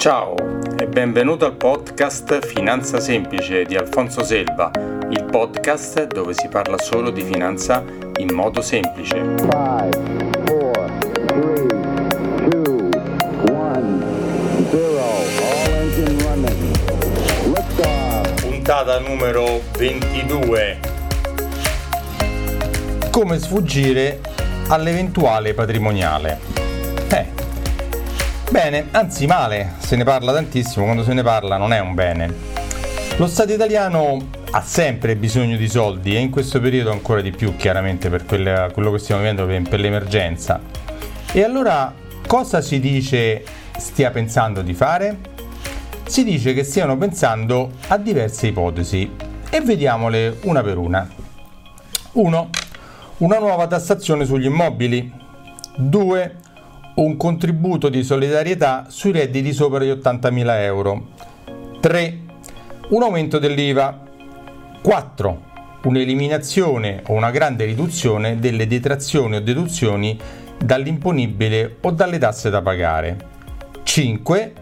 Ciao e benvenuto al podcast Finanza Semplice di Alfonso Selva, il podcast dove si parla solo di finanza in modo semplice. Five, four, three, two, one, Puntata numero 22. Come sfuggire all'eventuale patrimoniale. Bene, anzi male, se ne parla tantissimo, quando se ne parla non è un bene. Lo Stato italiano ha sempre bisogno di soldi e in questo periodo ancora di più chiaramente per quelle, quello che stiamo vivendo per, per l'emergenza. E allora cosa si dice stia pensando di fare? Si dice che stiano pensando a diverse ipotesi e vediamole una per una. 1. Una nuova tassazione sugli immobili. 2 un contributo di solidarietà sui redditi sopra gli 80.000 euro. 3. Un aumento dell'IVA. 4. Un'eliminazione o una grande riduzione delle detrazioni o deduzioni dall'imponibile o dalle tasse da pagare. 5.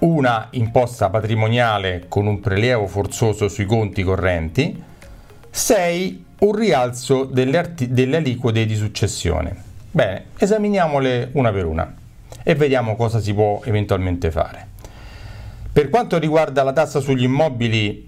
Una imposta patrimoniale con un prelievo forzoso sui conti correnti. 6. Un rialzo delle, arti- delle aliquote di successione. Bene, esaminiamole una per una e vediamo cosa si può eventualmente fare. Per quanto riguarda la tassa sugli immobili,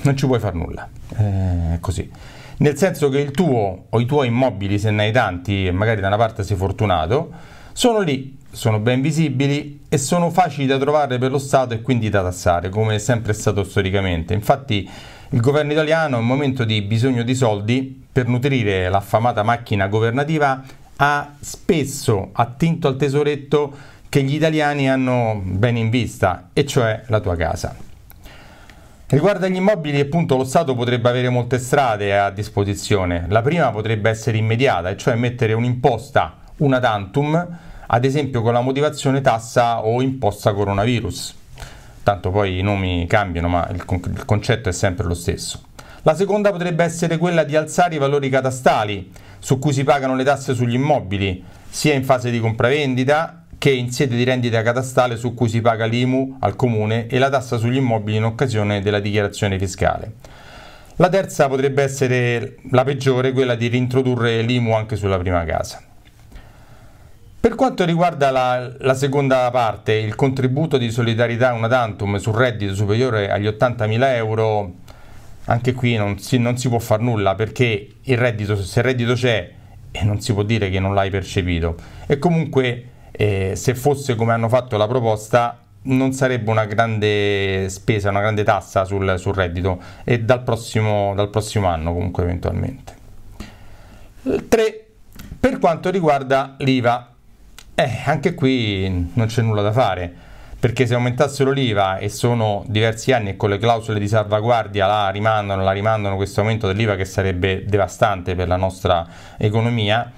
non ci puoi fare nulla, eh, è così. Nel senso che il tuo o i tuoi immobili, se ne hai tanti e magari da una parte sei fortunato, sono lì, sono ben visibili e sono facili da trovare per lo Stato e quindi da tassare, come è sempre stato storicamente. Infatti il governo italiano, in un momento di bisogno di soldi, per nutrire l'affamata macchina governativa, ha spesso attinto al tesoretto che gli italiani hanno bene in vista, e cioè la tua casa. Riguardo agli immobili, appunto, lo Stato potrebbe avere molte strade a disposizione. La prima potrebbe essere immediata, e cioè mettere un'imposta una tantum, ad esempio con la motivazione tassa o imposta coronavirus. Tanto poi i nomi cambiano, ma il, con- il concetto è sempre lo stesso. La seconda potrebbe essere quella di alzare i valori catastali su cui si pagano le tasse sugli immobili, sia in fase di compravendita che in sede di rendita catastale su cui si paga l'IMU al comune e la tassa sugli immobili in occasione della dichiarazione fiscale. La terza potrebbe essere la peggiore, quella di rintrodurre l'IMU anche sulla prima casa. Per quanto riguarda la, la, seconda parte, il contributo di solidarietà una tantum sul reddito superiore agli 80.000 euro, anche qui non si, non si può fare nulla perché il reddito, se il reddito c'è e non si può dire che non l'hai percepito e comunque eh, se fosse come hanno fatto la proposta non sarebbe una grande spesa, una grande tassa sul, sul reddito e dal prossimo, dal prossimo anno comunque eventualmente. 3. Per quanto riguarda l'IVA, eh, anche qui non c'è nulla da fare perché se aumentassero l'IVA e sono diversi anni e con le clausole di salvaguardia la rimandano, la rimandano questo aumento dell'IVA che sarebbe devastante per la nostra economia,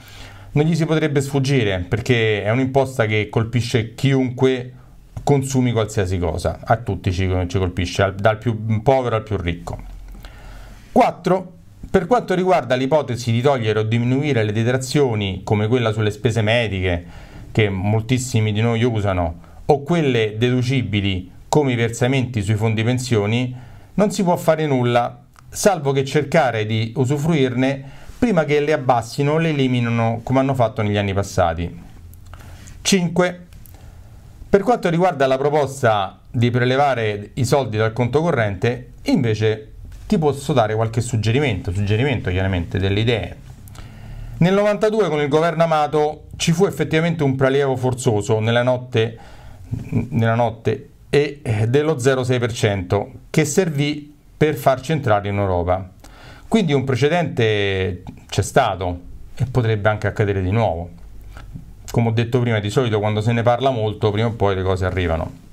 non gli si potrebbe sfuggire perché è un'imposta che colpisce chiunque consumi qualsiasi cosa, a tutti ci, ci colpisce, dal più povero al più ricco. 4. Per quanto riguarda l'ipotesi di togliere o diminuire le detrazioni come quella sulle spese mediche che moltissimi di noi usano, o quelle deducibili come i versamenti sui fondi pensioni, non si può fare nulla, salvo che cercare di usufruirne prima che le abbassino o le eliminino come hanno fatto negli anni passati. 5. Per quanto riguarda la proposta di prelevare i soldi dal conto corrente, invece ti posso dare qualche suggerimento, suggerimento chiaramente delle idee. Nel 92 con il governo Amato ci fu effettivamente un prelievo forzoso nella notte nella notte e dello 0,6% che servì per farci entrare in Europa. Quindi un precedente c'è stato e potrebbe anche accadere di nuovo. Come ho detto prima, di solito quando se ne parla molto, prima o poi le cose arrivano.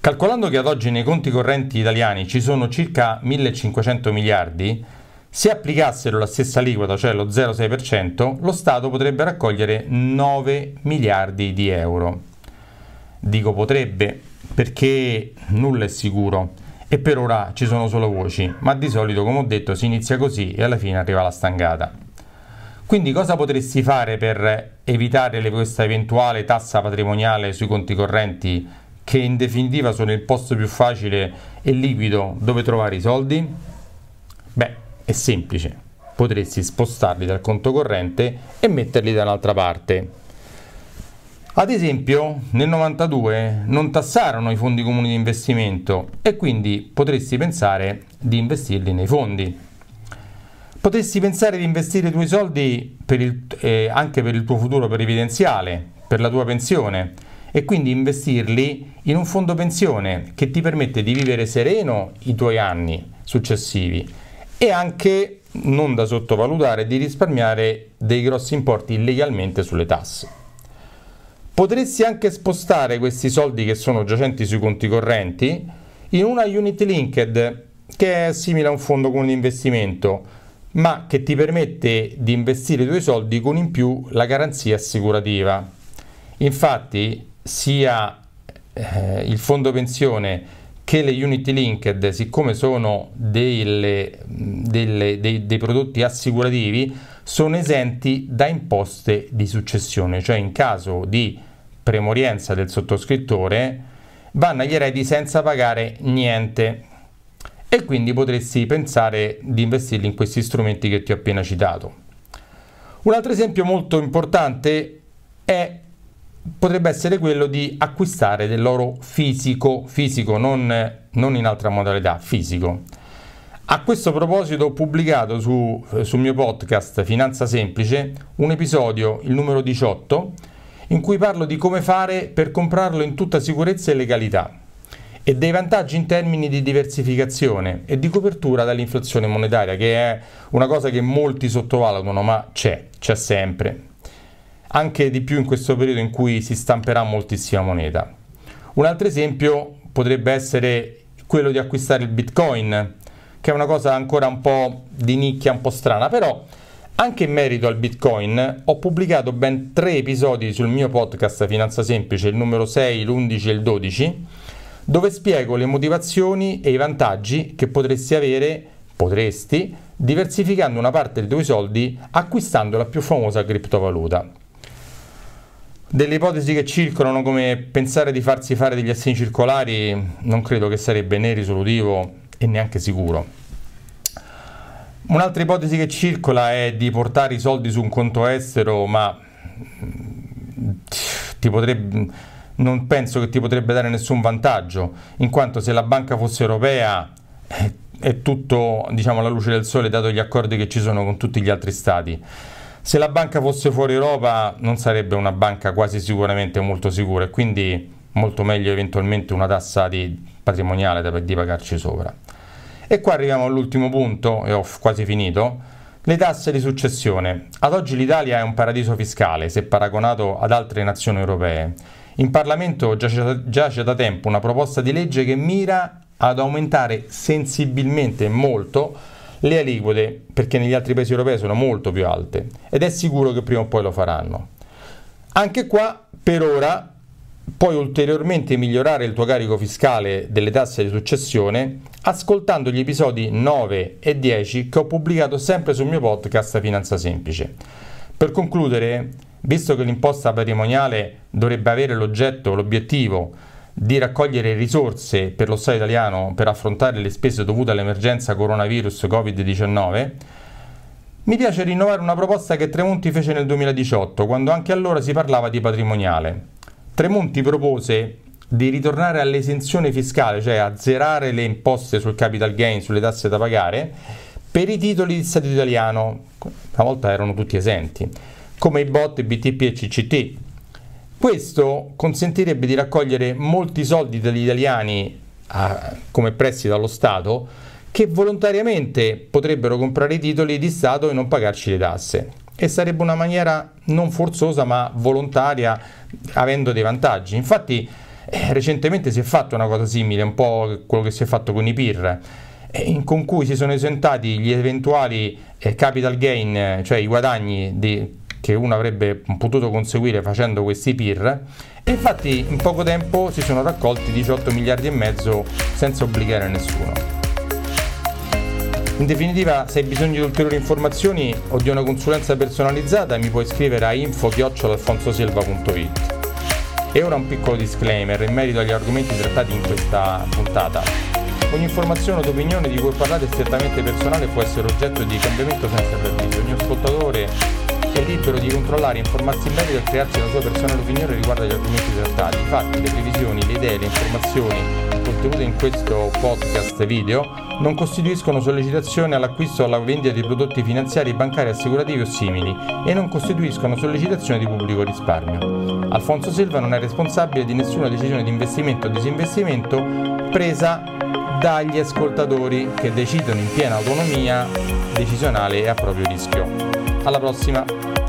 Calcolando che ad oggi nei conti correnti italiani ci sono circa 1500 miliardi, se applicassero la stessa aliquota, cioè lo 0,6%, lo Stato potrebbe raccogliere 9 miliardi di euro. Dico potrebbe perché nulla è sicuro e per ora ci sono solo voci, ma di solito, come ho detto, si inizia così e alla fine arriva la stangata. Quindi cosa potresti fare per evitare questa eventuale tassa patrimoniale sui conti correnti che in definitiva sono il posto più facile e liquido dove trovare i soldi? Beh, è semplice, potresti spostarli dal conto corrente e metterli da un'altra parte. Ad esempio, nel 92 non tassarono i fondi comuni di investimento e quindi potresti pensare di investirli nei fondi. Potresti pensare di investire i tuoi soldi per il, eh, anche per il tuo futuro previdenziale, per la tua pensione e quindi investirli in un fondo pensione che ti permette di vivere sereno i tuoi anni successivi e anche, non da sottovalutare, di risparmiare dei grossi importi illegalmente sulle tasse. Potresti anche spostare questi soldi che sono giacenti sui conti correnti in una unit linked che è simile a un fondo con investimento ma che ti permette di investire i tuoi soldi con in più la garanzia assicurativa. Infatti, sia eh, il fondo pensione che le unity linked, siccome sono delle, delle, dei, dei prodotti assicurativi, sono esenti da imposte di successione, cioè in caso di premorienza del sottoscrittore vanno agli eredi senza pagare niente e quindi potresti pensare di investirli in questi strumenti che ti ho appena citato. Un altro esempio molto importante è, potrebbe essere quello di acquistare dell'oro fisico, fisico non, non in altra modalità, fisico. A questo proposito ho pubblicato su, sul mio podcast Finanza Semplice un episodio, il numero 18, in cui parlo di come fare per comprarlo in tutta sicurezza e legalità e dei vantaggi in termini di diversificazione e di copertura dall'inflazione monetaria, che è una cosa che molti sottovalutano, ma c'è, c'è sempre. Anche di più in questo periodo in cui si stamperà moltissima moneta. Un altro esempio potrebbe essere quello di acquistare il Bitcoin, che è una cosa ancora un po' di nicchia, un po' strana, però anche in merito al Bitcoin ho pubblicato ben tre episodi sul mio podcast Finanza Semplice, il numero 6, l'11 e il 12, dove spiego le motivazioni e i vantaggi che potresti avere, potresti, diversificando una parte dei tuoi soldi acquistando la più famosa criptovaluta. Delle ipotesi che circolano come pensare di farsi fare degli assegni circolari non credo che sarebbe né risolutivo e neanche sicuro. Un'altra ipotesi che circola è di portare i soldi su un conto estero, ma mm, potrebbe non penso che ti potrebbe dare nessun vantaggio, in quanto se la banca fosse europea è, è tutto diciamo, alla luce del sole dato gli accordi che ci sono con tutti gli altri stati. Se la banca fosse fuori Europa non sarebbe una banca quasi sicuramente molto sicura e quindi molto meglio eventualmente una tassa di patrimoniale da, di pagarci sopra. E qua arriviamo all'ultimo punto, e ho quasi finito, le tasse di successione. Ad oggi l'Italia è un paradiso fiscale se paragonato ad altre nazioni europee in Parlamento giace da tempo una proposta di legge che mira ad aumentare sensibilmente molto le aliquote, perché negli altri paesi europei sono molto più alte, ed è sicuro che prima o poi lo faranno. Anche qua, per ora, puoi ulteriormente migliorare il tuo carico fiscale delle tasse di successione ascoltando gli episodi 9 e 10 che ho pubblicato sempre sul mio podcast Finanza Semplice. Per concludere, Visto che l'imposta patrimoniale dovrebbe avere l'oggetto, l'obiettivo di raccogliere risorse per lo Stato italiano per affrontare le spese dovute all'emergenza coronavirus Covid-19, mi piace rinnovare una proposta che Tremonti fece nel 2018, quando anche allora si parlava di patrimoniale. Tremonti propose di ritornare all'esenzione fiscale, cioè a zerare le imposte sul capital gain, sulle tasse da pagare, per i titoli di Stato italiano. Una volta erano tutti esenti come i bot BTP e CCT. Questo consentirebbe di raccogliere molti soldi dagli italiani a, come prestito dallo Stato che volontariamente potrebbero comprare i titoli di Stato e non pagarci le tasse. E sarebbe una maniera non forzosa ma volontaria avendo dei vantaggi. Infatti eh, recentemente si è fatto una cosa simile, un po' quello che si è fatto con i PIR, eh, con cui si sono esentati gli eventuali eh, capital gain, cioè i guadagni di, che uno avrebbe potuto conseguire facendo questi PIR e infatti in poco tempo si sono raccolti 18 miliardi e mezzo senza obbligare nessuno. In definitiva, se hai bisogno di ulteriori informazioni o di una consulenza personalizzata, mi puoi scrivere a info-alfonsosilva.it. E ora un piccolo disclaimer in merito agli argomenti trattati in questa puntata. Ogni informazione o opinione di cui parlate è strettamente personale e può essere oggetto di cambiamento senza preavviso. Ogni ascoltatore è libero di controllare, informarsi in merito e crearsi la sua personale opinione riguardo agli argomenti trattati. I fatti, le previsioni, le idee, le informazioni contenute in questo podcast video non costituiscono sollecitazione all'acquisto o alla vendita di prodotti finanziari, bancari, assicurativi o simili e non costituiscono sollecitazione di pubblico risparmio. Alfonso Silva non è responsabile di nessuna decisione di investimento o disinvestimento presa dagli ascoltatori che decidono in piena autonomia decisionale e a proprio rischio. Alla prossima!